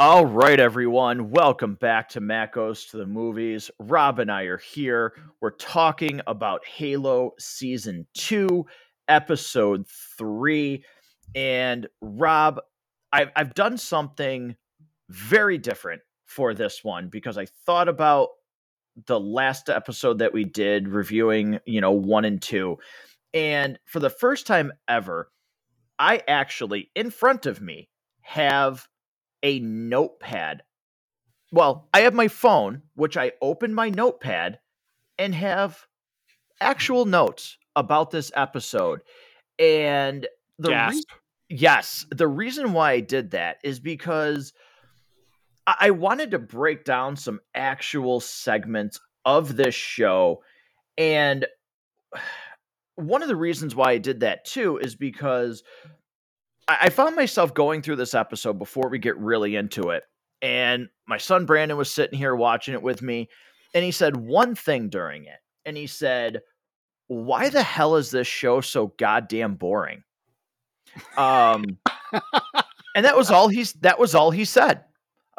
All right, everyone. Welcome back to Matt Goes to the Movies. Rob and I are here. We're talking about Halo Season 2, Episode 3. And Rob, I've, I've done something very different for this one because I thought about the last episode that we did reviewing, you know, one and two. And for the first time ever, I actually, in front of me, have a notepad. Well, I have my phone, which I open my notepad and have actual notes about this episode. And the re- yes, the reason why I did that is because I-, I wanted to break down some actual segments of this show. And one of the reasons why I did that too is because I, found myself going through this episode before we get really into it. And my son Brandon was sitting here watching it with me. And he said one thing during it. And he said, Why the hell is this show so goddamn boring? Um and that was all he's that was all he said.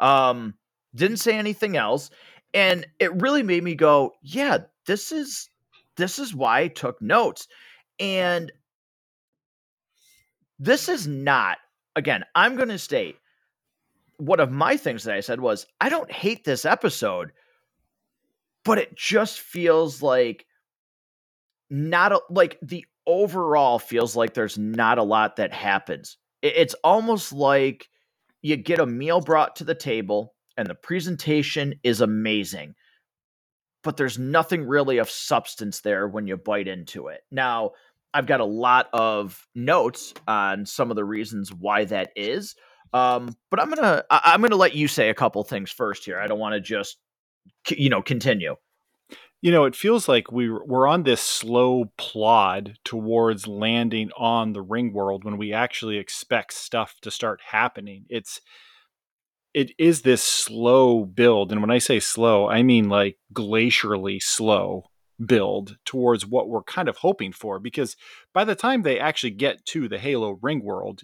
Um didn't say anything else. And it really made me go, yeah, this is this is why I took notes. And this is not, again, I'm going to state one of my things that I said was I don't hate this episode, but it just feels like not a, like the overall feels like there's not a lot that happens. it's almost like you get a meal brought to the table and the presentation is amazing, but there's nothing really of substance there when you bite into it. Now, I've got a lot of notes on some of the reasons why that is. Um, but I'm gonna I- I'm gonna let you say a couple things first here. I don't want to just you know continue. You know, it feels like we we're on this slow plod towards landing on the ring world when we actually expect stuff to start happening. It's it is this slow build, and when I say slow, I mean like glacially slow build towards what we're kind of hoping for because by the time they actually get to the Halo ring world,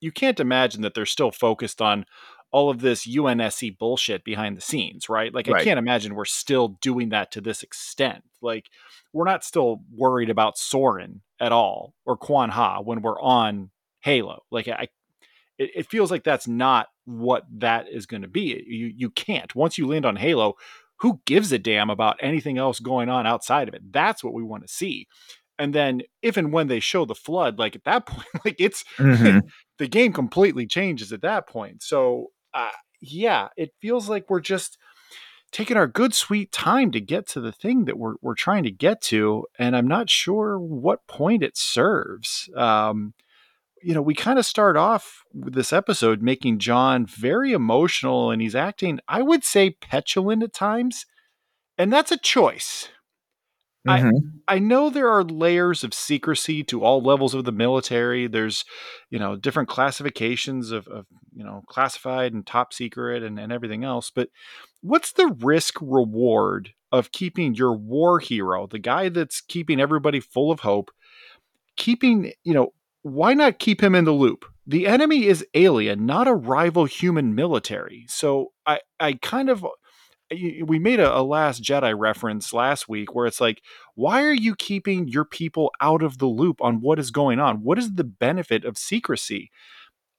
you can't imagine that they're still focused on all of this UNSC bullshit behind the scenes, right? Like right. I can't imagine we're still doing that to this extent. Like we're not still worried about Soren at all or Kwan Ha when we're on Halo. Like I it, it feels like that's not what that is going to be. You you can't. Once you land on Halo, who gives a damn about anything else going on outside of it? That's what we want to see. And then if and when they show the flood, like at that point, like it's mm-hmm. the game completely changes at that point. So uh, yeah, it feels like we're just taking our good sweet time to get to the thing that we're we're trying to get to, and I'm not sure what point it serves. Um, you know, we kind of start off with this episode making John very emotional and he's acting, I would say, petulant at times. And that's a choice. Mm-hmm. I, I know there are layers of secrecy to all levels of the military. There's, you know, different classifications of, of you know, classified and top secret and, and everything else. But what's the risk reward of keeping your war hero, the guy that's keeping everybody full of hope, keeping, you know, why not keep him in the loop? The enemy is alien, not a rival human military. So I, I kind of, we made a, a, Last Jedi reference last week where it's like, why are you keeping your people out of the loop on what is going on? What is the benefit of secrecy?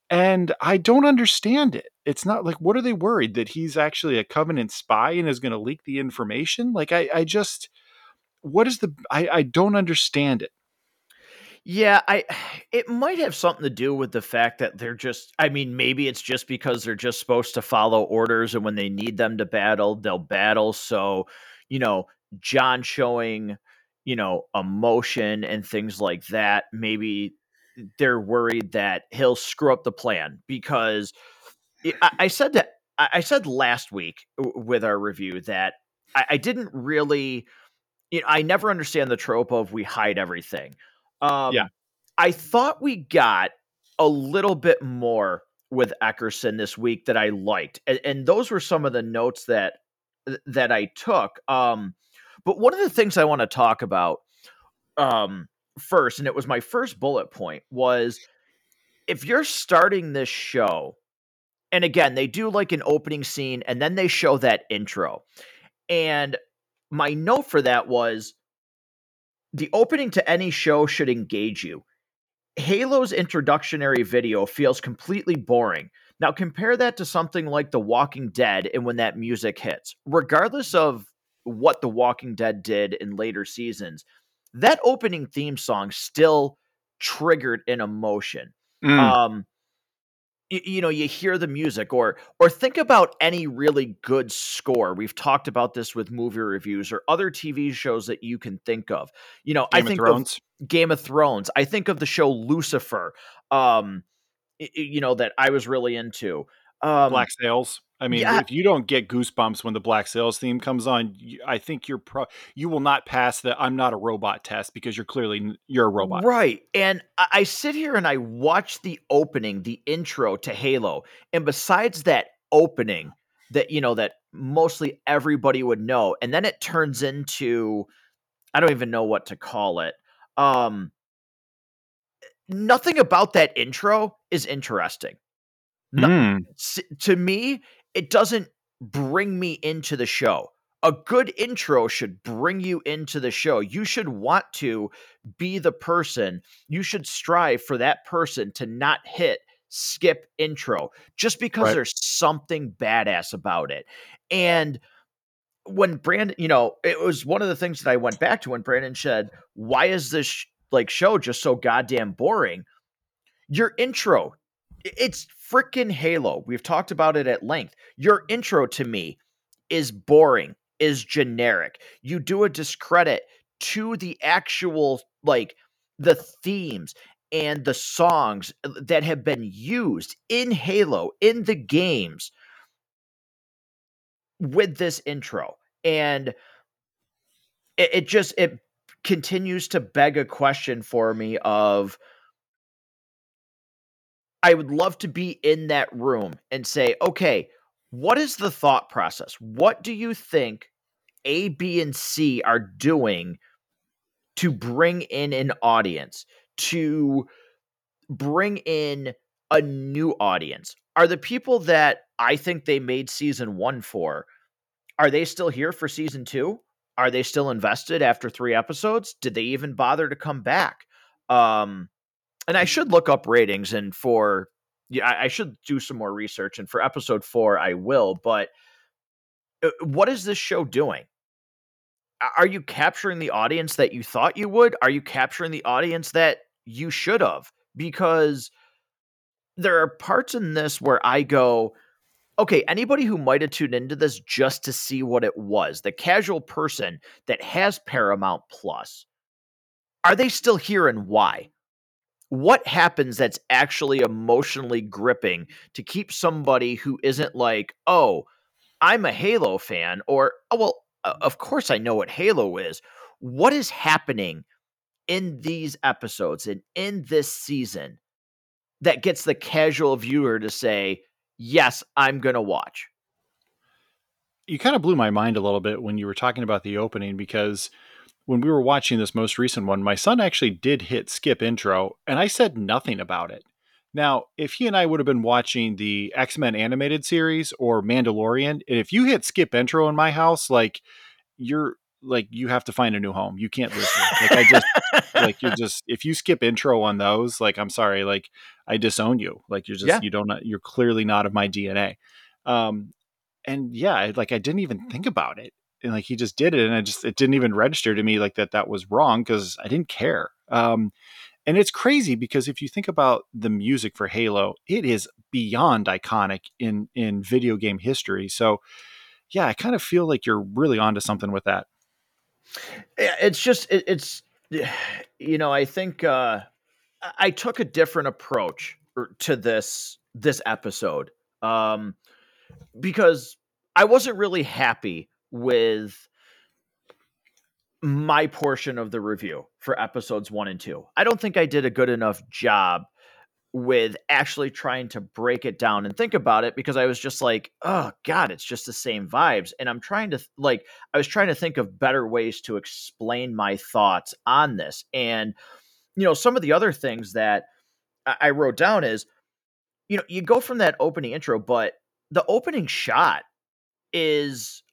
And I don't understand it. It's not like, what are they worried that he's actually a Covenant spy and is going to leak the information? Like, I, I just, what is the, I, I don't understand it. Yeah, I it might have something to do with the fact that they're just I mean, maybe it's just because they're just supposed to follow orders and when they need them to battle, they'll battle. So, you know, John showing, you know, emotion and things like that, maybe they're worried that he'll screw up the plan because I, I said that I said last week with our review that I, I didn't really you know, I never understand the trope of we hide everything. Um, yeah. I thought we got a little bit more with Ackerson this week that I liked, and, and those were some of the notes that that I took. Um, but one of the things I want to talk about um, first, and it was my first bullet point, was if you're starting this show And again, they do like an opening scene and then they show that intro. And my note for that was the opening to any show should engage you. Halo's introductionary video feels completely boring. Now compare that to something like The Walking Dead and when that music hits. Regardless of what The Walking Dead did in later seasons, that opening theme song still triggered an emotion. Mm. Um you, know you hear the music or or think about any really good score. We've talked about this with movie reviews or other tv shows that you can think of. You know game i think of, Thrones. of game of thrones. I think of the show lucifer um you know that i was really into. Um black sails I mean, yeah. if you don't get goosebumps when the Black Sails theme comes on, I think you're pro. You will not pass the "I'm not a robot" test because you're clearly you're a robot, right? And I sit here and I watch the opening, the intro to Halo, and besides that opening, that you know that mostly everybody would know, and then it turns into I don't even know what to call it. Um, nothing about that intro is interesting. No, mm. To me, it doesn't bring me into the show. A good intro should bring you into the show. You should want to be the person. You should strive for that person to not hit skip intro just because right. there's something badass about it. And when Brandon, you know, it was one of the things that I went back to when Brandon said, "Why is this like show just so goddamn boring?" Your intro it's freaking Halo. We've talked about it at length. Your intro to me is boring, is generic. You do a discredit to the actual, like, the themes and the songs uh, that have been used in Halo, in the games with this intro. And it, it just, it continues to beg a question for me of, I would love to be in that room and say, okay, what is the thought process? What do you think A, B, and C are doing to bring in an audience, to bring in a new audience? Are the people that I think they made season one for, are they still here for season two? Are they still invested after three episodes? Did they even bother to come back? Um, and I should look up ratings and for yeah, I, should do some more research and for episode four I will. But uh, what is this show doing? Are you capturing the audience that you thought you would? Are you capturing the audience that you should have? Because there are parts in this where I go, okay, anybody who might have tuned into this just to see what it was, the casual person that has Paramount Plus, are they still here and why? What happens that's actually emotionally gripping to keep somebody who isn't like, oh, I'm a Halo fan, or, oh, well, of course I know what Halo is. What is happening in these episodes and in this season that gets the casual viewer to say, yes, I'm going to watch? You kind of blew my mind a little bit when you were talking about the opening because when we were watching this most recent one, my son actually did hit skip intro, and I said nothing about it. Now, if he and I would have been watching the X Men animated series or Mandalorian, and if you hit skip intro in my house, like you're like you have to find a new home. You can't listen. Like I just like you're just if you skip intro on those, like I'm sorry, like I disown you. Like you're just yeah. you don't you're clearly not of my DNA. Um, and yeah, like I didn't even think about it and like he just did it and i just it didn't even register to me like that that was wrong because i didn't care um and it's crazy because if you think about the music for halo it is beyond iconic in in video game history so yeah i kind of feel like you're really onto something with that. It's just it, it's you know i think uh i took a different approach er, to this this episode um because i wasn't really happy with my portion of the review for episodes one and two. I don't think I did a good enough job with actually trying to break it down and think about it because I was just like, oh God, it's just the same vibes. And I'm trying to, like, I was trying to think of better ways to explain my thoughts on this. And, you know, some of the other things that I wrote down is you know, you go from that opening intro, but the opening shot is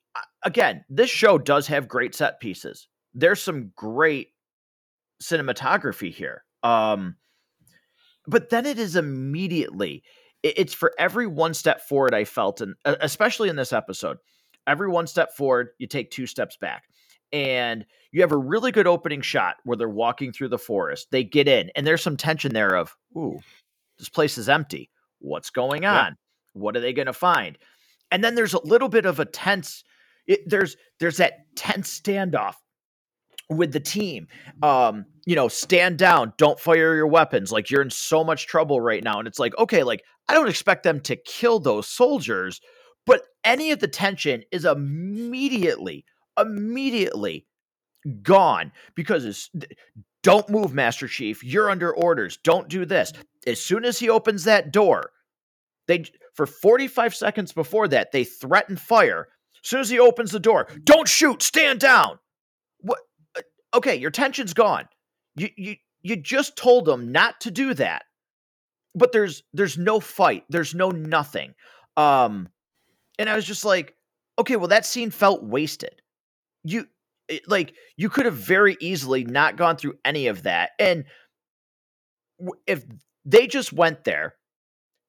again, this show does have great set pieces. There's some great cinematography here. Um, but then it is immediately it's for every one step forward I felt, and especially in this episode, every one step forward, you take two steps back. And you have a really good opening shot where they're walking through the forest. They get in, and there's some tension there of, ooh, this place is empty. What's going on? Yeah. What are they going to find? And then there's a little bit of a tense. It, there's there's that tense standoff with the team. Um, you know, stand down, don't fire your weapons. Like you're in so much trouble right now. And it's like, okay, like I don't expect them to kill those soldiers, but any of the tension is immediately, immediately gone because it's don't move, Master Chief. You're under orders. Don't do this. As soon as he opens that door, they for 45 seconds before that, they threaten fire. As soon as he opens the door, don't shoot, stand down. What okay, your tension's gone. You you you just told them not to do that. But there's there's no fight. There's no nothing. Um and I was just like, okay, well that scene felt wasted. You it, like you could have very easily not gone through any of that. And if they just went there,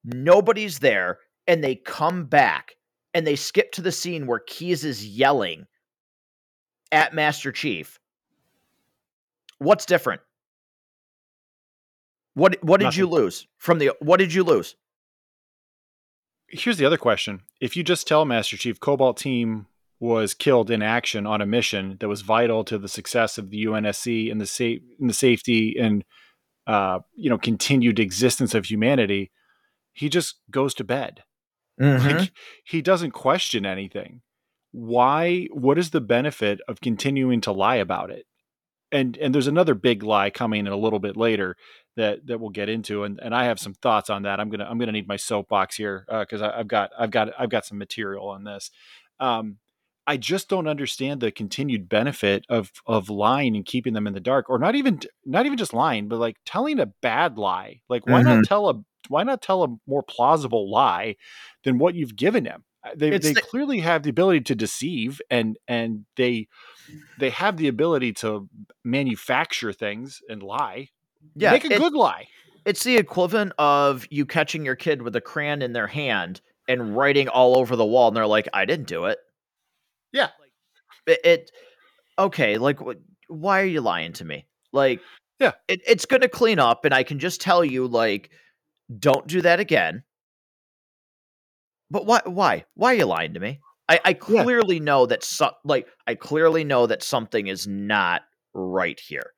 nobody's there, and they come back and they skip to the scene where Keyes is yelling at Master Chief What's different? What what did Nothing. you lose from the what did you lose? Here's the other question. If you just tell Master Chief Cobalt team was killed in action on a mission that was vital to the success of the UNSC and the safe and the safety and uh, you know continued existence of humanity, he just goes to bed. Mm-hmm. Like he doesn't question anything. Why? What is the benefit of continuing to lie about it? and and there's another big lie coming in a little bit later that that we'll get into and and I have some thoughts on that. I'm gonna I'm gonna need my soapbox here because uh, I've got I've got I've got some material on this. Um, I just don't understand the continued benefit of of lying and keeping them in the dark, or not even not even just lying, but like telling a bad lie. Like why mm-hmm. not tell a why not tell a more plausible lie than what you've given him? Uh, they it's they the- clearly have the ability to deceive and and they they have the ability to manufacture things and lie. Yeah, make a it, good lie. It's the equivalent of you catching your kid with a crayon in their hand and writing all over the wall, and they're like, "I didn't do it." Yeah, it. it okay, like, why are you lying to me? Like, yeah, it, it's going to clean up, and I can just tell you, like, don't do that again. But why? Why? Why are you lying to me? I, I clearly yeah. know that so, like I clearly know that something is not right here.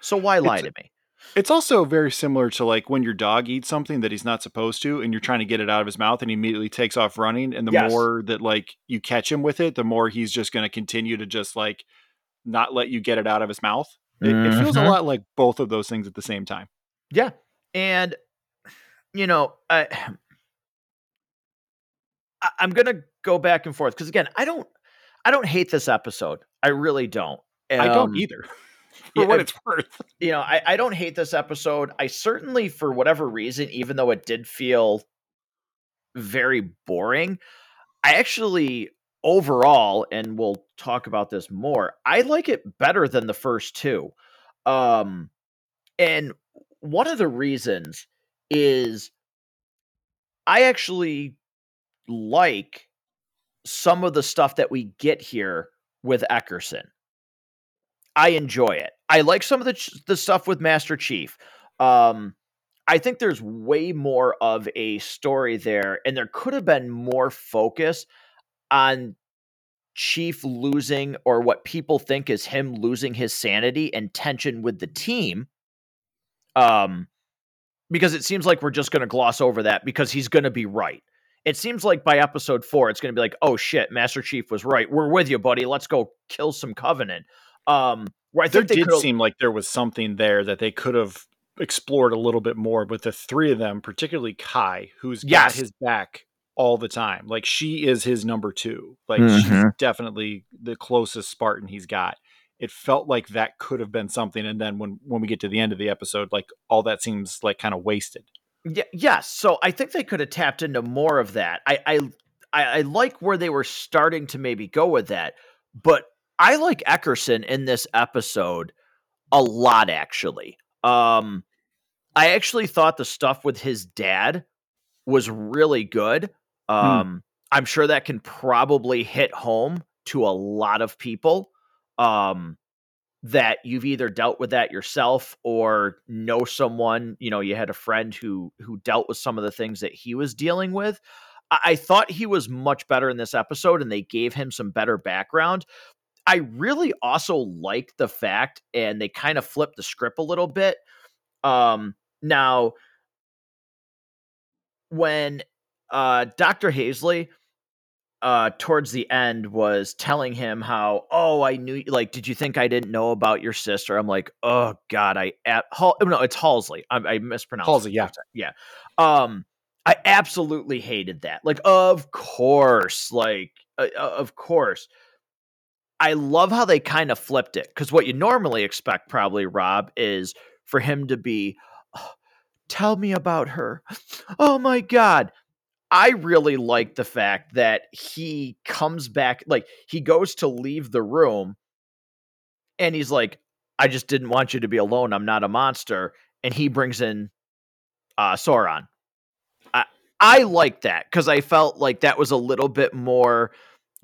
So why lie it's, to me? It's also very similar to like when your dog eats something that he's not supposed to and you're trying to get it out of his mouth and he immediately takes off running and the yes. more that like you catch him with it, the more he's just going to continue to just like not let you get it out of his mouth. It, mm-hmm. it feels a mm-hmm. lot like both of those things at the same time. Yeah. And you know, I I'm gonna go back and forth because again, I don't, I don't hate this episode. I really don't. Um, I don't um, either. for yeah, what it's worth, you know, I, I don't hate this episode. I certainly, for whatever reason, even though it did feel very boring, I actually overall, and we'll talk about this more. I like it better than the first two. Um, and one of the reasons is I actually like some of the stuff that we get here with Ackerson. I enjoy it. I like some of the the stuff with Master Chief. Um, I think there's way more of a story there, and there could have been more focus on Chief losing or what people think is him losing his sanity and tension with the team. Um, because it seems like we're just going to gloss over that because he's going to be right it seems like by episode four, it's going to be like, oh shit, Master Chief was right. We're with you, buddy. Let's go kill some Covenant. Um, where I think there did seem like there was something there that they could have explored a little bit more with the three of them, particularly Kai, who's yes. got his back all the time. Like she is his number two. Like mm-hmm. she's definitely the closest Spartan he's got. It felt like that could have been something, and then when when we get to the end of the episode, like all that seems like kind of wasted. Yeah, yes. So I think they could have tapped into more of that. I, I I I like where they were starting to maybe go with that, but I like Ackerson in this episode a lot actually. Um I actually thought the stuff with his dad was really good. Hmm. Um I'm sure that can probably hit home to a lot of people. Um that you've either dealt with that yourself or know someone you know you had a friend who who dealt with some of the things that he was dealing with i, I thought he was much better in this episode and they gave him some better background i really also like the fact and they kind of flipped the script a little bit um now when uh dr hazley uh towards the end was telling him how oh i knew like did you think i didn't know about your sister? I'm like oh god i at Hal, no it's halsley i, I mispronounced Halsey, yeah. yeah. Um i absolutely hated that like of course like uh, of course i love how they kind of flipped it because what you normally expect probably rob is for him to be "Oh, tell me about her oh my god I really like the fact that he comes back, like he goes to leave the room and he's like, I just didn't want you to be alone. I'm not a monster. And he brings in uh, Soren. I, I like that because I felt like that was a little bit more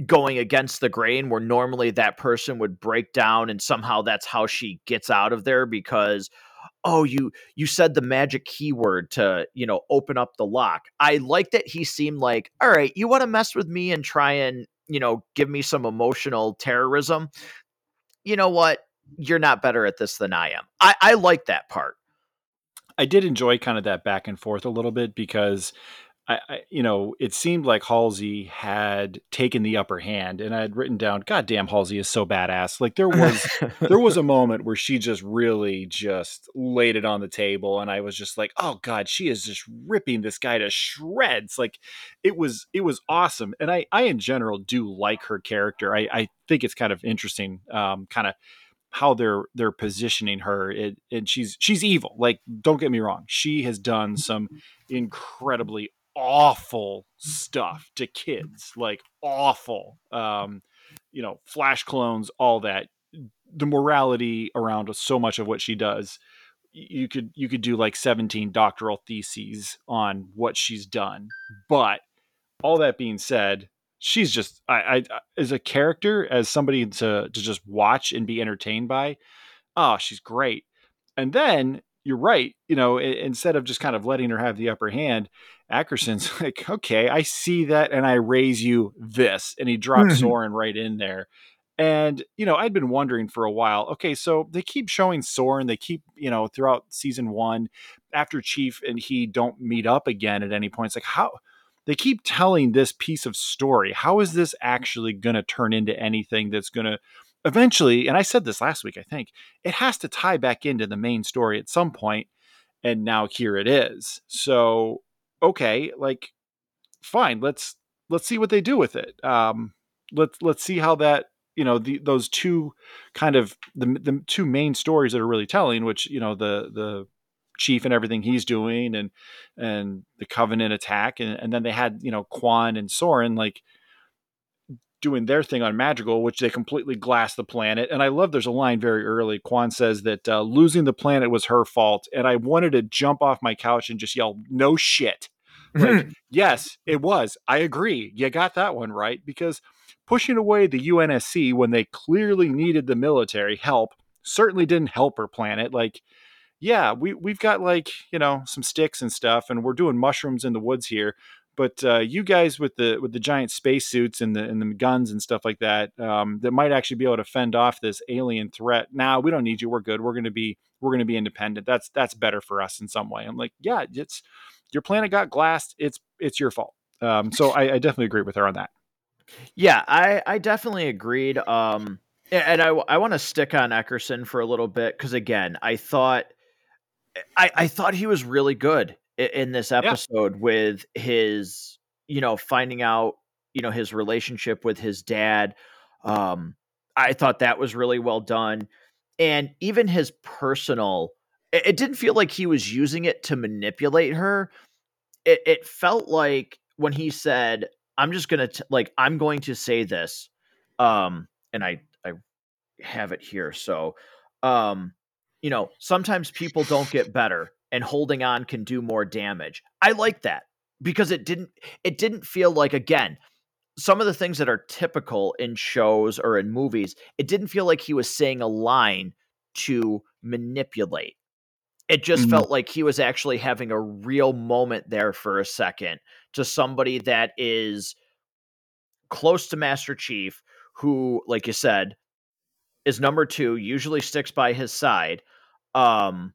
going against the grain where normally that person would break down and somehow that's how she gets out of there because oh you you said the magic keyword to you know open up the lock. I like that he seemed like all right you want to mess with me and try and you know give me some emotional terrorism? You know what? You're not better at this than i am. I i like that part. I did enjoy kind of that back and forth a little bit because I, I you know, it seemed like Halsey had taken the upper hand, and I had written down, "God damn, Halsey is so badass." Like there was there was a moment where she just really just laid it on the table, and I was just like, "Oh God, she is just ripping this guy to shreds." Like it was it was awesome, and I I in general do like her character. I I think it's kind of interesting, um, kind of how they're they're positioning her it, and she's she's evil like don't get me wrong she has done some incredibly awful stuff to kids like awful. Um you know flash clones all that. The morality around so much of what she does you could you could do like 17 doctoral theses on what she's done. But all that being said she's just I, I as a character as somebody to to just watch and be entertained by oh she's great. And then you're right you know instead of just kind of letting her have the upper hand ackerson's like okay i see that and i raise you this and he drops Mhm. soren right in there and you know i'd been wondering for a while okay so they keep showing soren they keep you know throughout season one after chief and he don't meet up again at any point it's like how they keep telling this piece of story. How is this actually going to turn into anything that's going to eventually, and I said this last week, I think, it has to tie back into the main story at some point, And now here it is. So, okay, like, fine, let's let's see what they do with it. Um, let's let's see how that you know the, those two kind of the, the two main stories that are really telling which you know the the chief and everything he's doing and and the covenant attack and, and then they had you know kwan and soren like doing their thing on Madrigal, which they completely glassed the planet. And I love there's a line very early. Kwan says that uh, losing the planet was her fault. And I wanted to jump off my couch and just yell, no shit. Like, yes, it was. I agree. You got that one right. Because pushing away the UNSC when they clearly needed the military help certainly didn't help her planet. Like, yeah, we, we've got like, you know, some sticks and stuff, and we're doing mushrooms in the woods here but uh, you guys with the with the giant spacesuits and the and the guns and stuff like that um, that might actually be able to fend off this alien threat. Now nah, we don't need you. We're good. We're gonna be we're gonna be independent. That's that's better for us in some way. I'm like, yeah, it's your planet got glassed. It's it's your fault. Um, so I, I definitely agree with her on that. Yeah, I I definitely agreed. Um, and I I want to stick on Ackerson for a little bit because again, I thought I I thought he was really good in this episode yeah. with his you know finding out you know his relationship with his dad um i thought that was really well done and even his personal it, it didn't feel like he was using it to manipulate her. It, it felt like when he said, "I'm just gonna t- like I'm going to say this," um, and I I have it here. So, um, you know, sometimes people don't get better, and holding on can do more damage. I like that because it didn't it didn't feel like again some of the things that are typical in shows or in movies, it didn't feel like he was saying a line to manipulate. It just mm-hmm. felt like he was actually having a real moment there for a second to somebody that is close to Master Chief, who, like you said, is number two, usually sticks by his side. Um,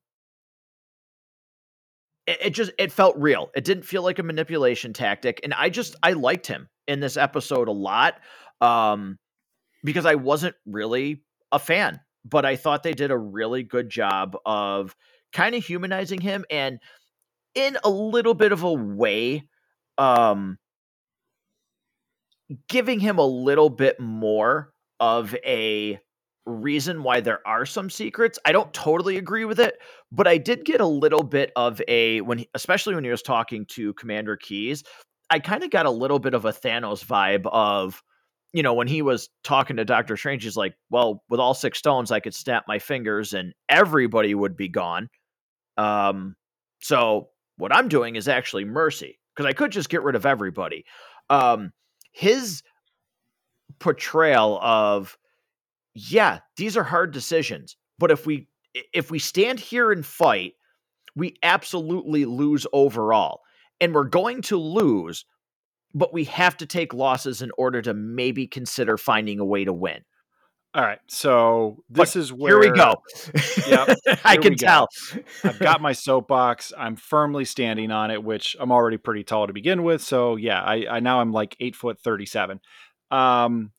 it, it just it felt real. It didn't feel like a manipulation tactic, and I just I liked him in this episode a lot um, because I wasn't really a fan, but I thought they did a really good job of kind of humanizing him and in a little bit of a way um giving him a little bit more of a reason why there are some secrets. I don't totally agree with it, but I did get a little bit of a when he, especially when he was talking to Commander Keyes, I kind of got a little bit of a Thanos vibe of you know, when he was talking to Doctor Strange, he's like, "Well, with all six stones, I could snap my fingers and everybody would be gone." Um, so what I'm doing is actually mercy because I could just get rid of everybody. Um, his portrayal of, yeah, these are hard decisions, but if we if we stand here and fight, we absolutely lose overall, and we're going to lose but we have to take losses in order to maybe consider finding a way to win. All right. So this is where here we go. Yeah, I can tell. I've got my soapbox. I'm firmly standing on it, which I'm already pretty tall to begin with. So yeah, I, I now I'm like eight foot thirty seven. Um,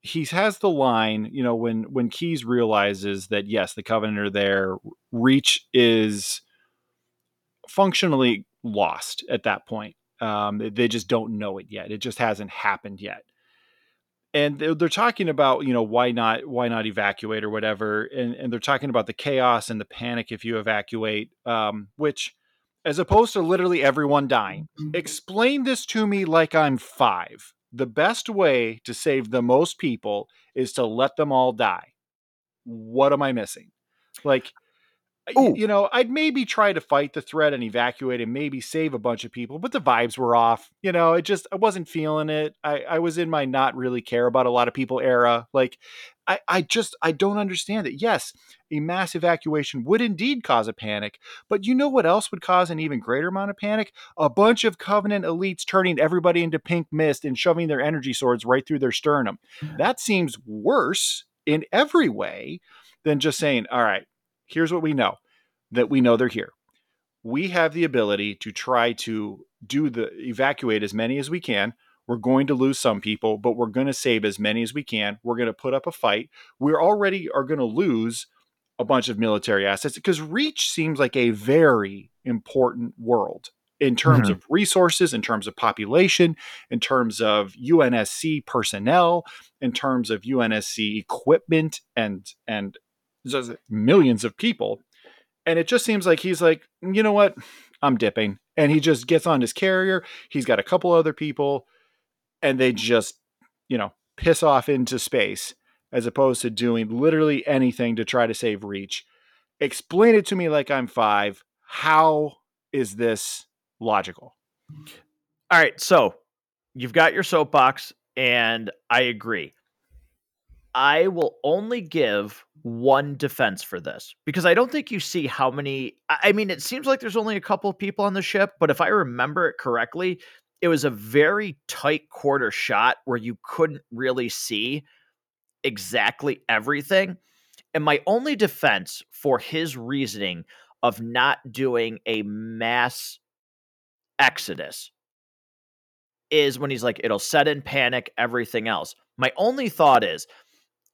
he has the line, you know, when when Keyes realizes that yes, the Covenant are there, Reach is functionally lost at that point. Um, they just don't know it yet. It just hasn't happened yet. And they're talking about, you know, why not, why not evacuate or whatever. And, and they're talking about the chaos and the panic if you evacuate, um, which, as opposed to literally everyone dying, explain this to me like I'm five. The best way to save the most people is to let them all die. What am I missing? Like, Uh, Ooh. you know, I'd maybe try to fight the threat and evacuate and maybe save a bunch of people, but the vibes were off. You know, it just I wasn't feeling it. I, I was in my not really care about a lot of people era. Like I, I just I don't understand it. Yes, a mass evacuation would indeed cause a panic, but you know what else would cause an even greater amount of panic? A bunch of Covenant elites turning everybody into pink mist and shoving their energy swords right through their sternum. Mm. That seems worse in every way than just saying, all right, here's what we know that we know they're here. We have the ability to try to do the evacuate as many as we can. We're going to lose some people, but we're going to save as many as we can. We're going to put up a fight. We're already are going to lose a bunch of military assets because Reach seems like a very important world in terms mm-hmm. of resources, in terms of population, in terms of UNSC personnel, in terms of UNSC equipment and and millions of people. And it just seems like he's like, you know what? I'm dipping. And he just gets on his carrier. He's got a couple other people, and they just, you know, piss off into space as opposed to doing literally anything to try to save Reach. Explain it to me like I'm five. How is this logical? All right. So you've got your soapbox, and I agree. I will only give one defense for this because I don't think you see how many. I mean, it seems like there's only a couple of people on the ship, but if I remember it correctly, it was a very tight quarter shot where you couldn't really see exactly everything. And my only defense for his reasoning of not doing a mass exodus is when he's like, it'll set in panic, everything else. My only thought is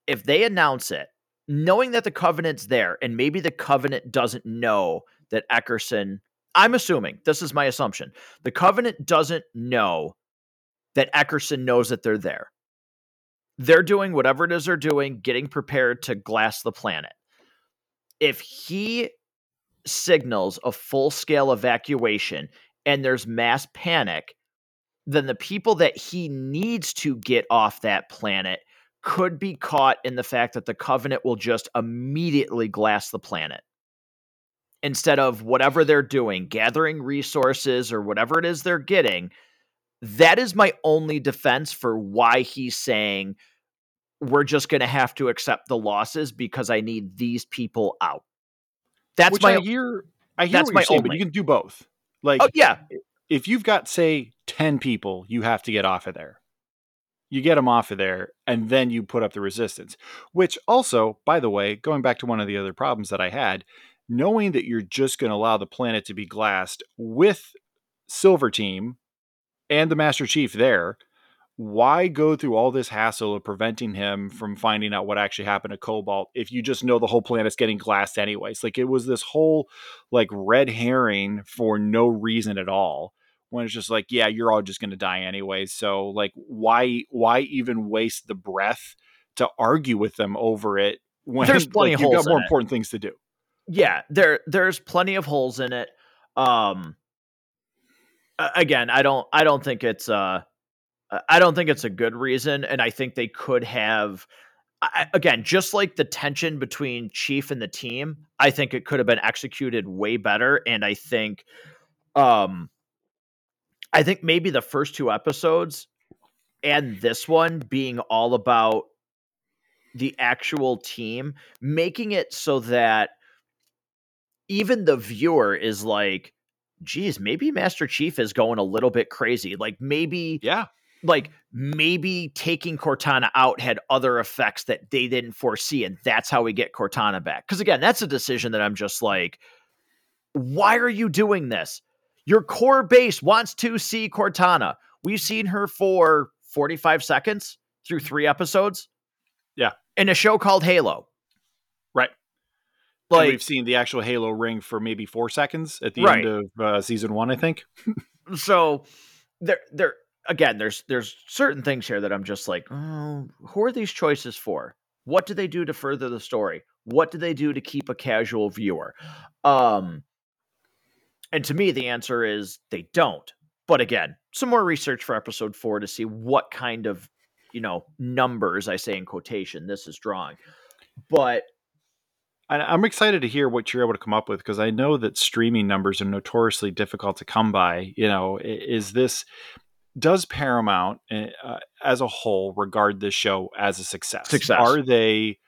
if they announce it, knowing that the covenant's there, and maybe the covenant doesn't know that Ackerson, I'm assuming, this is my assumption, the covenant doesn't know that Ackerson knows that they're there. They're doing whatever it is they're doing, getting prepared to glass the planet. If he signals a full scale evacuation and there's mass panic, then the people that he needs to get off that planet could be caught in the fact that the Covenant will just immediately glass the planet. Instead of whatever they're doing, gathering resources or whatever it is they're getting, that is my only defense for why he's saying we're just going to have to accept the losses because I need these people out. That's Which my I hear. I hear that's what my saying, but you can do both. Like, Oh yeah, if you've got say 10 people you have to get off of there you get them off of there and then you put up the resistance which also by the way going back to one of the other problems that i had knowing that you're just going to allow the planet to be glassed with silver team and the master chief there why go through all this hassle of preventing him from finding out what actually happened to cobalt if you just know the whole planet's getting glassed anyways? Like it was this whole like red herring for no reason at all when it's just like yeah you're all just going to die anyway. so like why why even waste the breath to argue with them over it when There's plenty like, of you've holes got more in it. important things to do yeah. There there's plenty of holes in it. Um, again, I don't I don't think it's uh I- don't think it's a good reason, and I think they could have. I- again, just like the tension between Chief and the team, I think it could have been executed way better. And I think, um, I think maybe the first two episodes and this one being all about the actual team, making it so that even the viewer is like, geez, maybe Master Chief is going a little bit crazy. Like maybe yeah like maybe taking Cortana out had other effects that they didn't foresee, and that's how we get Cortana back. Because again, that's a decision that I'm just like, why are you doing this? Your core base wants to see Cortana. We've seen her for 45 seconds through three episodes. Yeah. In a show called Halo. Right. And Like we've seen the actual halo ring for maybe four seconds at the Right. end of uh, season one i think so there there again there's there's certain things here that i'm just like oh, who are these choices for what do they do to further the story what do they do to keep a casual viewer um and to me the answer is they don't but again some more research for episode four to see what kind of you know numbers i say in quotation this is drawing but I'm excited to hear what you're able to come up with because I know that streaming numbers are notoriously difficult to come by. You know, is this does Paramount uh, as a whole regard this show as a success? Success. Are they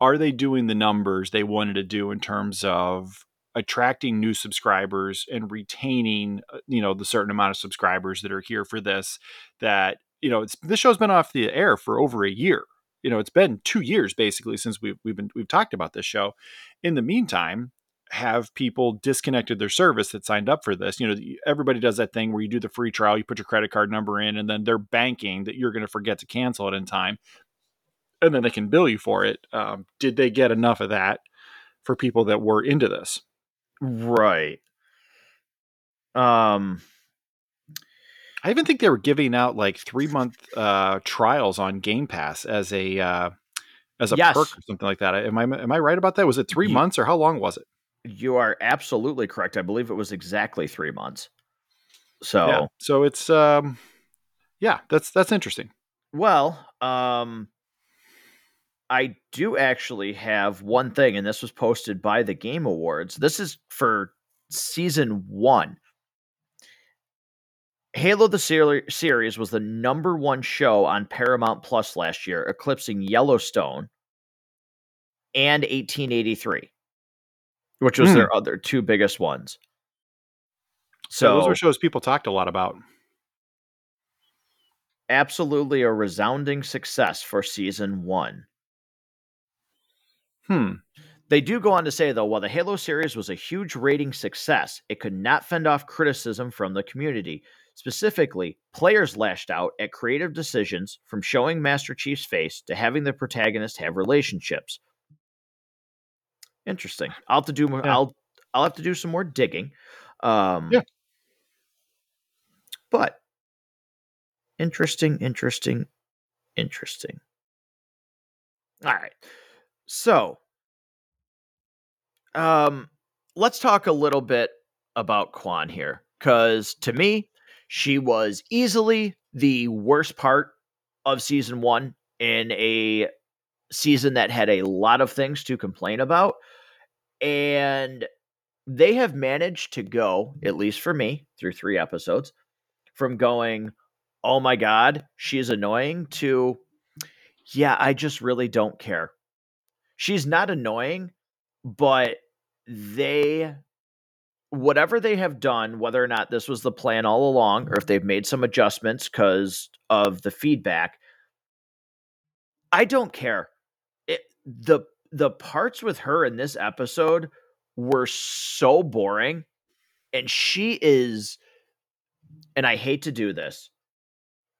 are they doing the numbers they wanted to do in terms of attracting new subscribers and retaining uh, you know the certain amount of subscribers that are here for this that you know it's this show's been off the air for over a year you know it's been two years basically since we've we've been we've talked about this show. In the meantime, have people disconnected their service that signed up for this? You know, everybody does that thing where you do the free trial, you put your credit card number in, and then they're banking that you're going to forget to cancel it in time, and then they can bill you for it. Um, did they get enough of that for people that were into this? Right um I even think they were giving out like three month uh, trials on Game Pass as a uh, as a Yes. perk or something like that. Am I am I right about that? Was it three Ye- months or how long was it? You are absolutely correct. I believe it was exactly three months. So, Yeah. So it's um, yeah, that's that's interesting. well, um, I do actually have one thing, and this was posted by the Game Awards. This is for season one. Halo the ser- series was the number one show on Paramount Plus last year, eclipsing Yellowstone and 1883, which was Hmm. their other two biggest ones. So So those were shows people talked a lot about. absolutely a resounding success for season one. Hmm. They do go on to say, though, while the Halo series was a huge rating success, it could not fend off criticism from the community. Specifically, players lashed out at creative decisions from showing Master Chief's face to having the protagonist have relationships. Interesting. I'll have to do more. Yeah. I'll I'll have to do some more digging. Um, Yeah. But interesting, interesting, interesting. All right. So, um, let's talk a little bit about Kwan here. Because to me, she was easily the worst part of season one in a season that had a lot of things to complain about. And they have managed to go, at least for me, through three episodes, from going, oh my God, she's annoying, to, yeah, I just really don't care. She's not annoying, but they whatever they have done, whether or not this was the plan all along, or if they've made some adjustments because of the feedback, I don't care. It, the the parts with her in this episode were so boring, and she is, and I hate to do this,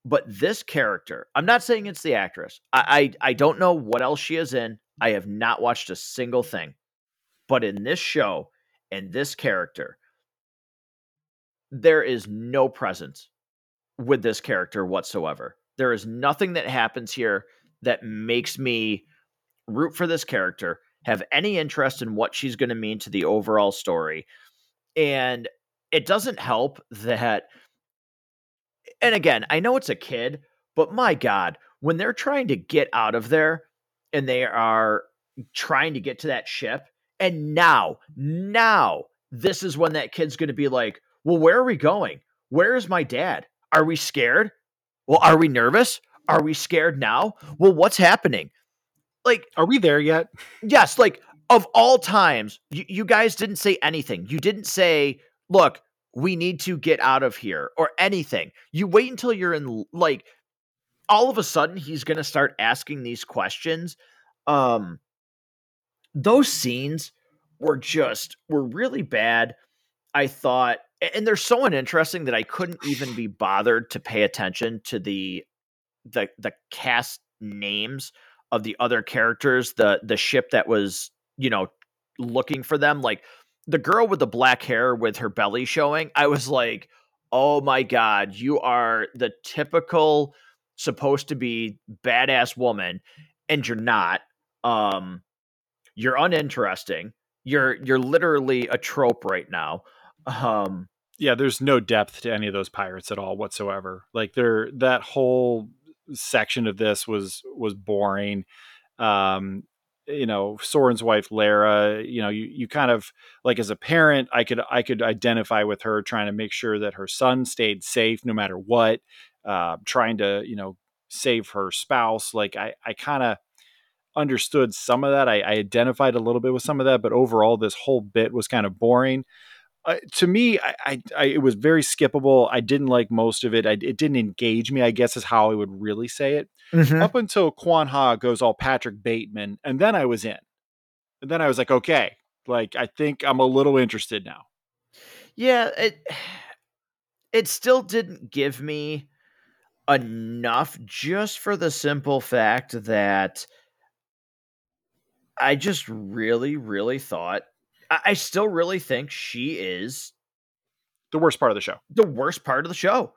but this character, I'm not saying it's the actress. I, I, I don't know what else she is in. I have not watched a single thing, but in this show and this character, there is no presence with this character whatsoever. There is nothing that happens here that makes me root for this character, have any interest in what she's going to mean to the overall story. And it doesn't help that, and again, I know it's a kid, but my God, when they're trying to get out of there and they are trying to get to that ship, and now, now, this is when that kid's going to be like, well, where are we going? Where is my dad? Are we scared? Well, are we nervous? Are we scared now? Well, what's happening? Like, are we there yet? Yes. Like, of all times, you, you guys didn't say anything. You didn't say, look, we need to get out of here or anything. You wait until you're in, like, all of a sudden he's going to start asking these questions. Um, those scenes were just, were really bad. I thought and they're so uninteresting that I couldn't even be bothered to pay attention to the the the cast names of the other characters, the the ship that was, you know, looking for them. Like the girl with the black hair with her belly showing, I was like, oh my God, you are the typical supposed to be badass woman, and you're not. Um you're uninteresting. You're you're literally a trope right now. Um yeah, there's no depth to any of those pirates at all whatsoever. Like they're that whole section of this was was boring. Um, you know, Soren's wife Laera, you know, you you kind of like as a parent, I could I could identify with her trying to make sure that her son stayed safe no matter what, uh, trying to, you know, save her spouse. Like I I kind of understood some of that. I, I identified a little bit with some of that, but overall this whole bit was kind of boring uh, to me, I, I, I, it was very skippable. I didn't like most of it. I, it didn't engage me. I guess is how I would really say it. Mm-hmm. Up until Kwan Ha goes all Patrick Bateman, and then I was in. And then I was like, okay, like I think I'm a little interested now. Yeah, it it still didn't give me enough, just for the simple fact that I just really, really thought I, still really think she is the worst part of the show. The worst part of the show.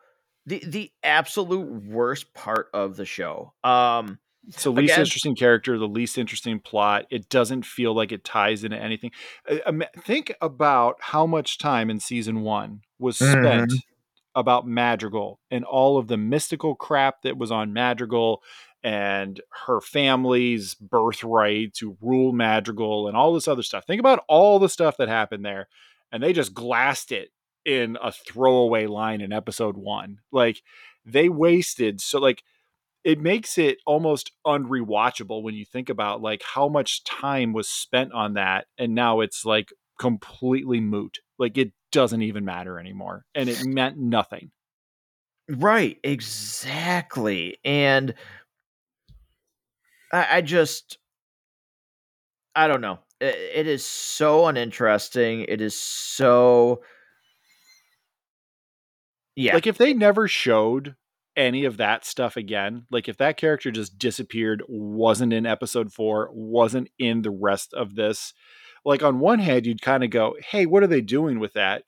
The the absolute worst part of the show. Um it's the least again, interesting character, the least interesting plot. It doesn't feel like it ties into anything. Think about how much time in season one was spent mm-hmm. About Madrigal and all of the mystical crap that was on Madrigal and her family's birthright to rule Madrigal and all this other stuff. Think about all the stuff that happened there, and they just glassed it in a throwaway line in episode one. Like they wasted so like it makes it almost unrewatchable when you think about like how much time was spent on that and now it's like completely moot. Like it doesn't even matter anymore and it meant nothing. Right, exactly. And I, I just I don't know. It, it is so uninteresting. It is so yeah. Like if they never showed any of that stuff again, like if that character just disappeared, wasn't in episode 4, wasn't in the rest of this, like on one hand you'd kind of go, "Hey, what are they doing with that?"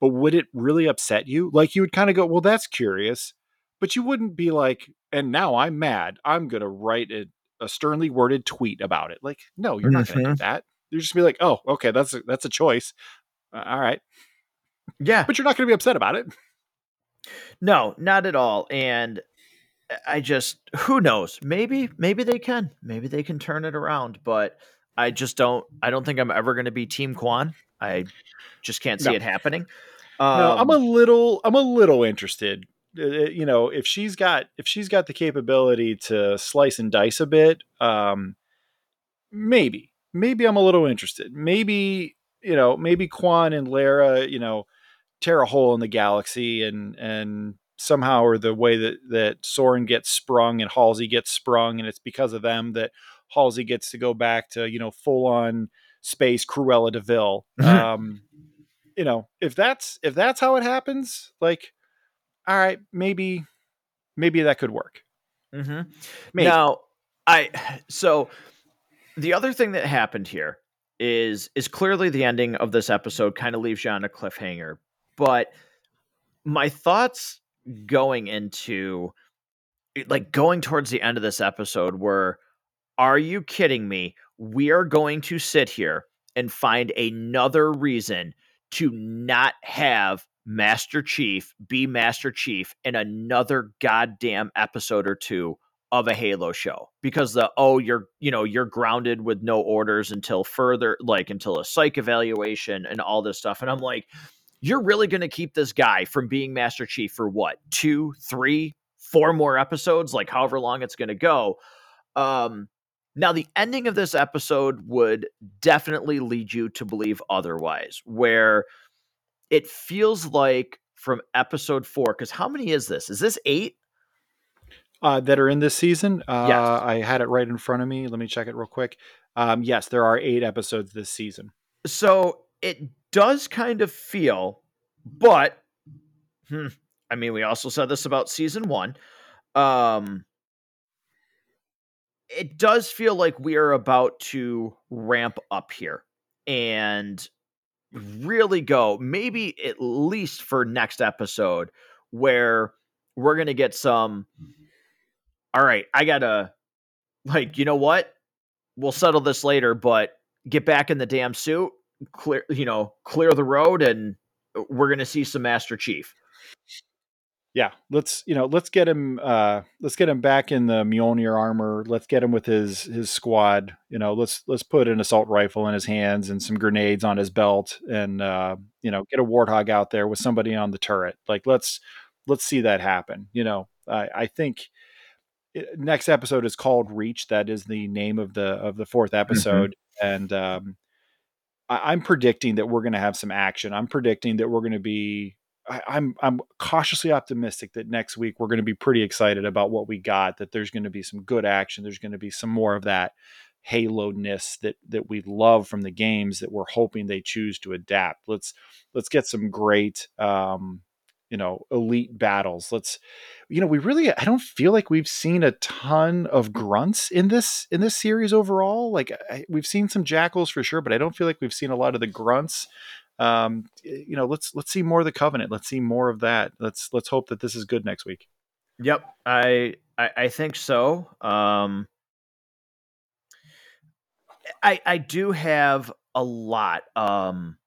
But would it really upset you? Like you would kind of go, "Well, that's curious." But you wouldn't be like, "And now I'm mad. I'm going to write it a sternly worded tweet about it. Like, no, you're not going to do mm-hmm. that. You're just be like, oh, okay, that's a, that's a choice. Uh, all right. Yeah. But you're not going to be upset about it. No, not at all. And I just who knows? Maybe maybe they can. Maybe they can turn it around, but I just don't I don't think I'm ever going to be team Kwan. I just can't see No. it happening. no, I'm a Um, little I'm a little interested. Uh, You know, if she's got if she's got the capability to slice and dice a bit, um maybe. Maybe I'm a little interested. Maybe, you know, maybe Kwan and Laera, you know, tear a hole in the galaxy and and somehow or the way that that Soren gets sprung and Halsey gets sprung and it's because of them that Halsey gets to go back to, you know, full on space Cruella de Vil. Um you know, if that's if that's how it happens, like all right, maybe maybe that could work. Mm-hmm. Maybe. Now, I so the other thing that happened here is is clearly the ending of this episode kind of leaves you on a cliffhanger. But my thoughts going into like going towards the end of this episode were are you kidding me? We are going to sit here and find another reason to not have Master Chief be Master Chief in another goddamn episode or two of a Halo show. Because the oh you're you know you're grounded with no orders until further like until a psych evaluation and all this stuff. And I'm like you're really going to keep this guy from being Master Chief for what two three four more episodes? Like however long it's going to go. Um now the ending of this episode would definitely lead you to believe otherwise where it feels like from episode 4 cuz how many is this is this 8 uh, that are in this season. Uh, Yes. I had it right in front of me. Let me check it real quick. Um, yes, there are eight episodes this season. so it does kind of feel but hmm, i mean we also said this about season one um it does feel like we are about to ramp up here and really go maybe at least for next episode where we're gonna get some mm-hmm. all right i gotta like you know what? We'll settle this later but get back in the damn suit clear you know clear the road and we're gonna see some master chief Yeah, let's you know let's get him uh, let's get him back in the Mjolnir armor. Let's get him with his his squad. You know, let's let's put an assault rifle in his hands and some grenades on his belt, and uh, you know, get a warthog out there with somebody on the turret. Like let's let's see that happen. You know, I, I think i- next episode is called Reach. That is the name of the of the fourth episode, and um, I, I'm predicting that we're going to have some action. I'm predicting that we're going to be. I, I'm I'm cautiously optimistic that next week we're going to be pretty excited about what we got. That there's going to be some good action. There's going to be some more of that Halo ness that that we love from the games that we're hoping they choose to adapt. Let's let's get some great um, you know elite battles. Let's you know we really I don't feel like we've seen a ton of grunts in this in this series overall. Like I, we've seen some jackals for sure, but I don't feel like we've seen a lot of the grunts. Um, you know, let's let's see more of the covenant. Let's see more of that. Let's let's hope that this is good next week. Yep, I I, I think so. Um, I I do have a lot. Um,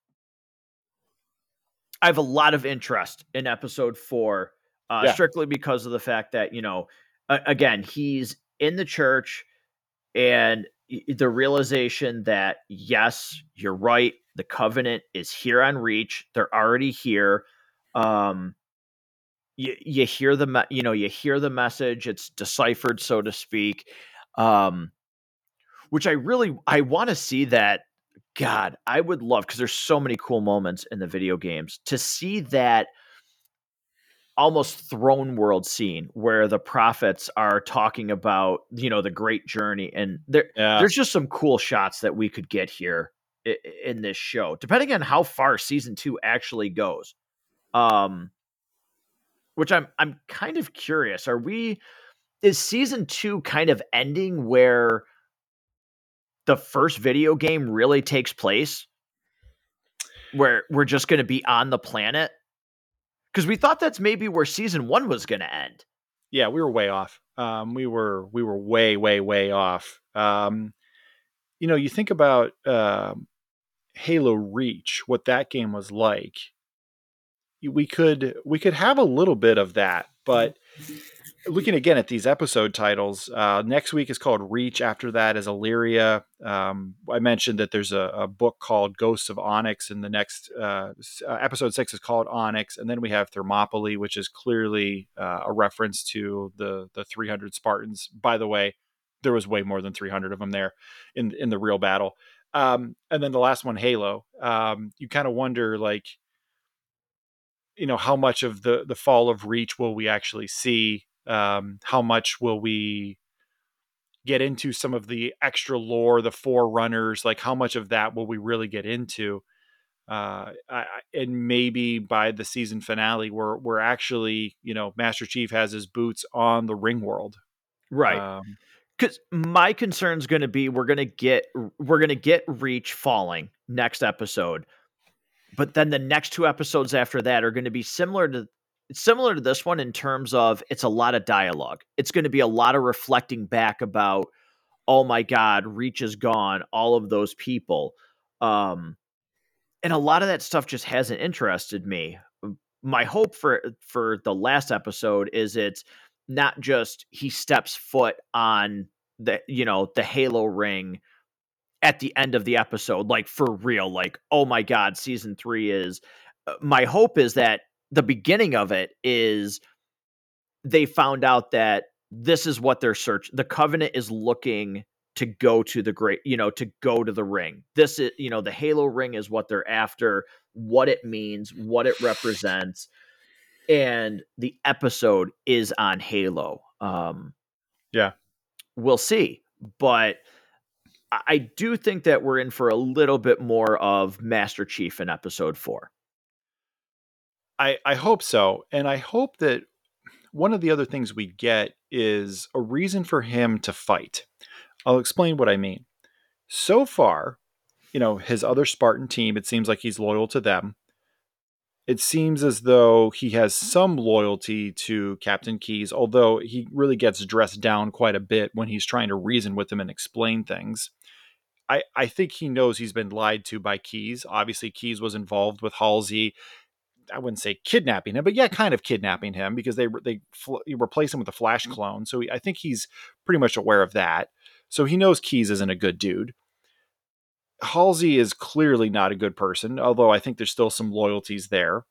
I have a lot of interest in episode four, uh, Yeah. strictly because of the fact that you know, a- again, he's in the church, and the realization that yes, you're right, the covenant is here on Reach. They're already here. Um, you you hear the me- you know you hear the message it's deciphered so to speak um which i really i want to see that god i would love because there's so many cool moments in the video games to see that almost throne world scene where the prophets are talking about you know the great journey and there Yeah, there's just some cool shots that we could get here i- in this show depending on how far season 2 actually goes. Um which i'm i'm kind of curious are we is season 2 kind of ending where the first video game really takes place? Where we're just going to be on the planet because we thought that's maybe where season 1 was going to end yeah, we were way off. Um, we were we were way way way off. Um, you know, you think about um, Halo Reach, what that game was like, we could we could have a little bit of that, but looking again at these episode titles, uh, next week is called Reach. After that is Illyria. Um, I mentioned that there's a, a, book called Ghosts of Onyx, and the next uh, uh, episode six is called Onyx, and then we have Thermopylae, which is clearly uh, a reference to the the 300 Spartans. By the way, there was way more than 300 of them there in in the real battle. Um, and then the last one, Halo. Um, you kind of wonder, like, you know, how much of the the fall of Reach will we actually see? Um, how much will we get into some of the extra lore, the forerunners? Like, how much of that will we really get into? Uh, I, and maybe by the season finale, we're we're actually, you know, Master Chief has his boots on the ring world, right? Um, because my concern is going to be we're going to get we're going to get reach falling next episode but then the next two episodes after that are going to be similar to similar to this one in terms of it's a lot of dialogue. It's going to be a lot of reflecting back about oh my god reach is gone all of those people um and a lot of that stuff just hasn't interested me. My hope for for the last episode is it's not just he steps foot on the you know the halo ring at the end of the episode like for real like oh my god season 3 is uh, my hope is that the beginning of it is they found out that this is what they're search the covenant is looking to go to the great you know to go to the ring this is you know the halo ring is what they're after what it means what it represents and the episode is on halo um yeah we'll see. But I do think that we're in for a little bit more of Master Chief in episode four. I, I hope so. And I hope that one of the other things we get is a reason for him to fight. I'll explain what I mean. So far, you know, his other Spartan team, it seems like he's loyal to them it seems as though he has some loyalty to Captain Keyes, although he really gets dressed down quite a bit when he's trying to reason with him and explain things. I, I think he knows he's been lied to by Keyes. Obviously, Keyes was involved with Halsey. I wouldn't say kidnapping him, but yeah, kind of kidnapping him because they they fl- replace him with a Flash mm. clone. So he, I think he's pretty much aware of that. So he knows Keyes isn't a good dude. Halsey is clearly not a good person, although I think there's still some loyalties there.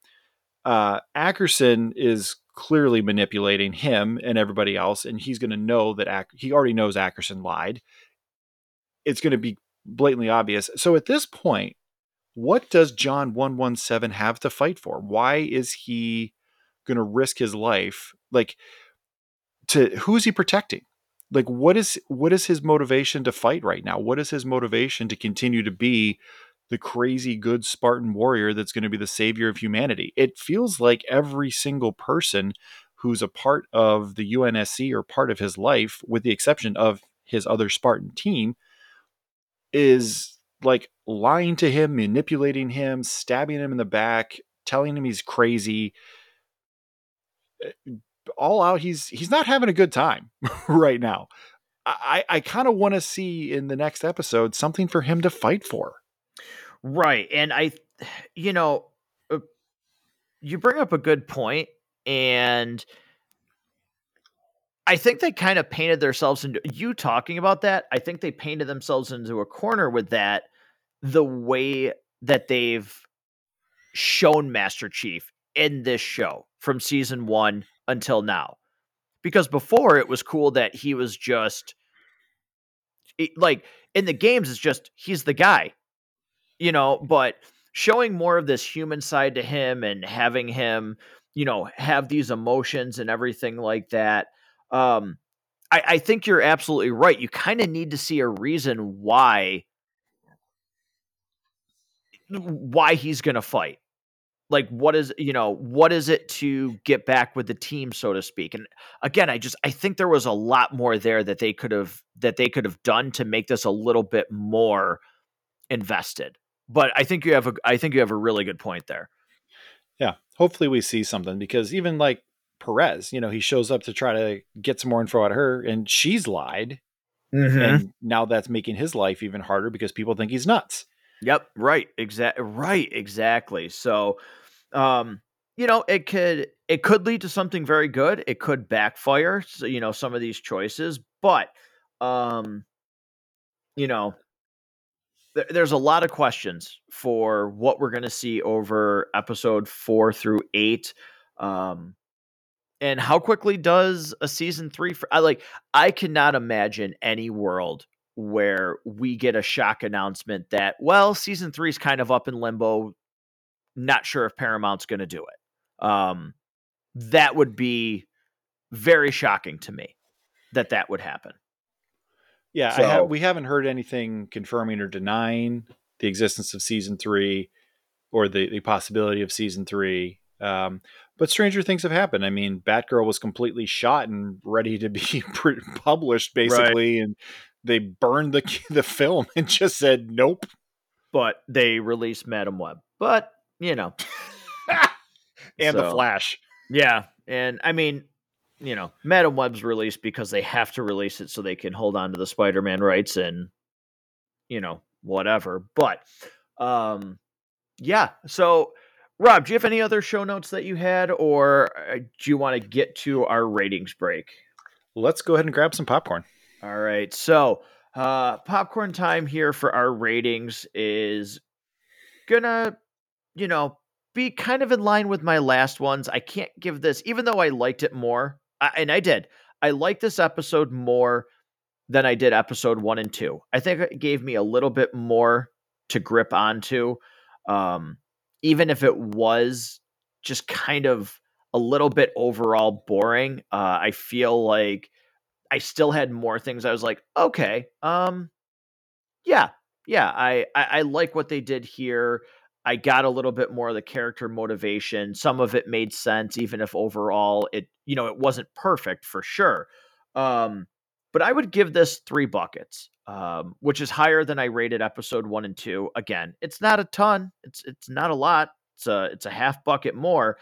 Uh, Ackerson is clearly manipulating him and everybody else, and he's going to know that Ack- he already knows Ackerson lied. It's going to be blatantly obvious. So at this point, what does John 117 have to fight for? Why is he going to risk his life? Like, to who is he protecting? like what is what is his motivation to fight right now what is his motivation to continue to be the crazy good spartan warrior that's going to be the savior of humanity it feels like every single person who's a part of the unsc or part of his life with the exception of his other spartan team is like lying to him manipulating him stabbing him in the back telling him he's crazy all out he's he's not having a good time right now. I I kind of want to see in the next episode something for him to fight for. Right, and I, you know, uh, you bring up a good point, and I think they kind of painted themselves into you talking about that. I think they painted themselves into a corner with that. The way that they've shown Master Chief in this show from season one until now. Because before it was cool that he was just like in the games it's just he's the guy. You know, but showing more of this human side to him and having him, you know, have these emotions and everything like that. Um I, I think you're absolutely right. You kind of need to see a reason why why he's going to fight. Like what is you know what is it to get back with the team so to speak? And again i just i think there was a lot more there that they could have that they could have done to make this a little bit more invested. But i think you have a i think you have a really good point there. Yeah hopefully we see something because even like perez you know he shows up to try to get some more info out of her and she's lied. Mm-hmm. and now that's making his life even harder because people think he's nuts Yep, right. Exactly. Right, exactly. So, um, you know, it could it could lead to something very good. It could backfire, so, you know, some of these choices, but um, you know, th- there's a lot of questions for what we're going to see over episode 4 through 8. Um and how quickly does a season 3 for I like I cannot imagine any world where we get a shock announcement that well, season 3 is kind of up in limbo, not sure if Paramount's going to do it. Um that would be very shocking to me that that would happen. Yeah, so, I ha- we haven't heard anything confirming or denying the existence of season three or the, the possibility of season three. Um, but stranger things have happened. I mean, Batgirl was completely shot and ready to be published, basically, right. and they burned the the film and just said nope. But they released Madame Web. But you know, and so, the Flash. Yeah, and I mean, you know, Madame Web's released because they have to release it so they can hold on to the Spider-Man rights and you know, whatever. But um yeah, so Rob, do you have any other show notes that you had or uh, do you want to get to our ratings break? Let's go ahead and grab some popcorn. All right. So, uh popcorn time here for our ratings is gonna, you know, be kind of in line with my last ones. I can't give this, even though I liked it more, I, and I did. I like this episode more than I did episode one and two. I think it gave me a little bit more to grip onto, um, even if it was just kind of a little bit overall boring. Uh, I feel like I still had more things. I was like, okay, um, yeah, yeah, I, I, I like what they did here. I got a little bit more of the character motivation. Some of it made sense, even if overall it, you know, it wasn't perfect for sure. Um, but I would give this three buckets, um, which is higher than I rated episode one and two. Again, it's not a ton. It's it's not a lot. It's a it's a half bucket more,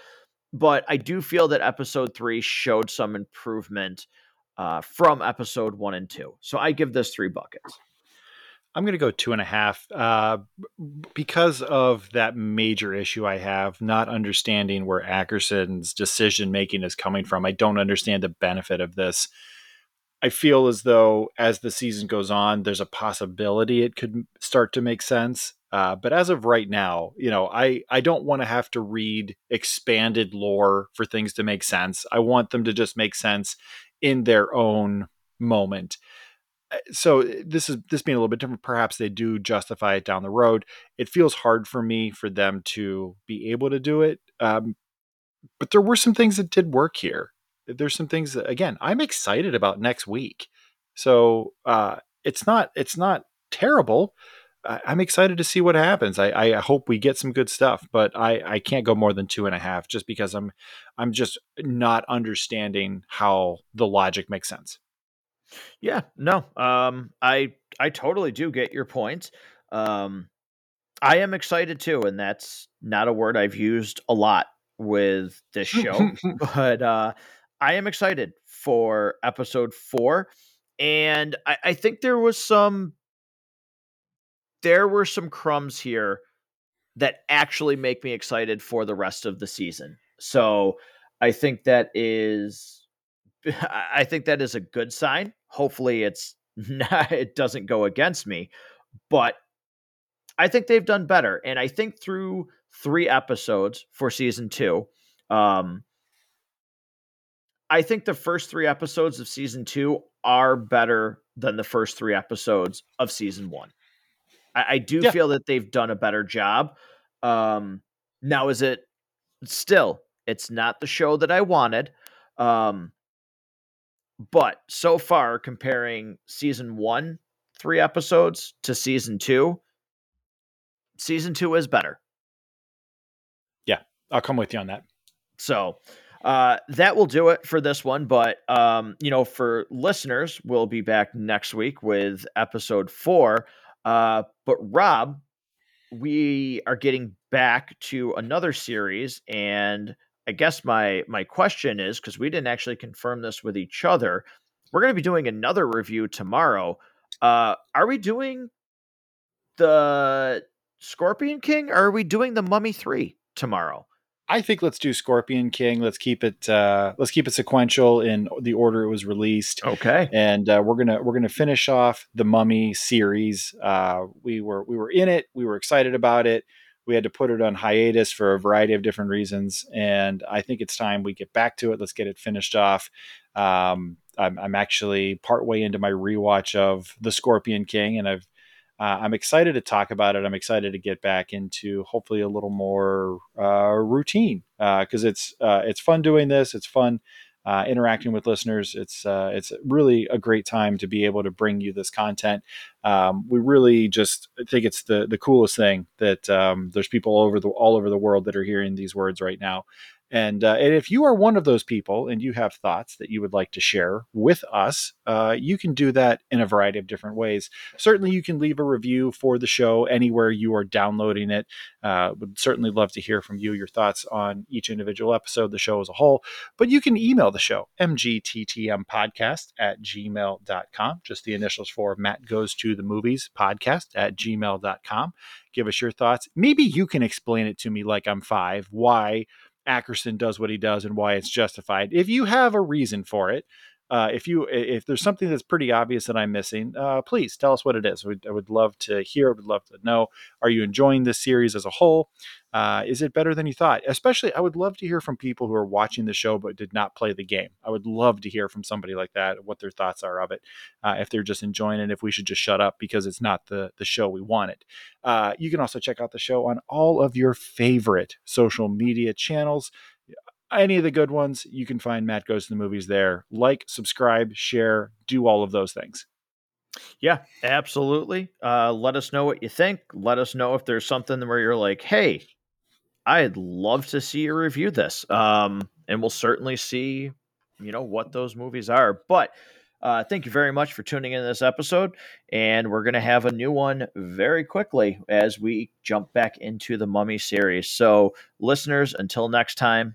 but I do feel that episode three showed some improvement uh, from episode one and two. So I give this three buckets. I'm going to go two and a half uh, because of that major issue I have, not understanding where Ackerson's decision making is coming from. I don't understand the benefit of this. I feel as though as the season goes on, there's a possibility it could start to make sense. Uh, but as of right now, you know, I, I don't want to have to read expanded lore for things to make sense. I want them to just make sense in their own moment. Uh, so uh, this is this being a little bit different perhaps they do justify it down the road. It feels hard for me for them to be able to do it um, but there were some things that did work here. There's some things that again i'm excited about next week. So uh, it's not it's not terrible i'm excited to see what happens I, I hope we get some good stuff but i i can't go more than two and a half just because i'm i'm just not understanding how the logic makes sense yeah, no. Um I I totally do get your point. Um I am excited too and that's not a word I've used a lot with this show, but uh I am excited for episode 4 and I I think there was some there were some crumbs here that actually make me excited for the rest of the season. So I think that is I think that is a good sign. Hopefully, it's not, it doesn't go against me, but I think they've done better. And I think through three episodes for season two, um, I think the first three episodes of season two are better than the first three episodes of season one. I, I do yeah. feel that they've done a better job. Um, now, is it still? It's not the show that I wanted. Um, but so far, comparing season one, three episodes, to season two, season two is better. Yeah, I'll come with you on that. So uh, that will do it for this one. But, um, you know, for listeners, we'll be back next week with episode four. Uh, but, Rob, we are getting back to another series and I guess my my question is because we didn't actually confirm this with each other. We're going to be doing another review tomorrow. Uh, are we doing the Scorpion King, or are we doing the Mummy Three tomorrow? I think let's do Scorpion King. Let's keep it uh, let's keep it sequential in the order it was released. Okay. And uh, we're gonna we're gonna finish off the Mummy series. Uh, we were we were in it. We were excited about it. We had to put it on hiatus for a variety of different reasons, and I think it's time we get back to it. Let's get it finished off. Um, I'm, I'm actually partway into my rewatch of The Scorpion King, and I've uh, I'm excited to talk about it. I'm excited to get back into hopefully a little more uh, routine because uh, it's uh, it's fun doing this. It's fun uh, interacting with listeners. It's uh, it's really a great time to be able to bring you this content. Um, we really just think it's the the coolest thing that um, there's people over the all over the world that are hearing these words right now, and, uh, and if you are one of those people and you have thoughts that you would like to share with us, uh, you can do that in a variety of different ways. Certainly, you can leave a review for the show anywhere you are downloading it. Uh, would certainly love to hear from you, your thoughts on each individual episode, the show as a whole. But you can email the show, mgttmpodcast at gmail.com, just the initials for Matt Goes to the Movies podcast at gmail.com. Give us your thoughts. Maybe you can explain it to me like I'm five, why Ackerson does what he does and why it's justified. If you have a reason for it, uh, if you if there's something that's pretty obvious that I'm missing, uh, please tell us what it is. I would love to hear. I would love to know. Are you enjoying this series as a whole? Uh, is it better than you thought? Especially, I would love to hear from people who are watching the show but did not play the game. I would love to hear from somebody like that what their thoughts are of it. Uh, if they're just enjoying it, if we should just shut up because it's not the the show we wanted. Uh, you can also check out the show on all of your favorite social media channels any of the good ones, you can find Matt Goes to the Movies there. Like, subscribe, share, do all of those things. Yeah, absolutely. Uh, let us know what you think. Let us know if there's something where you're like, hey, I'd love to see you review this. Um, and we'll certainly see, you know, what those movies are. But uh, thank you very much for tuning in this episode. And we're going to have a new one very quickly as we jump back into the Mummy series. So, listeners, until next time,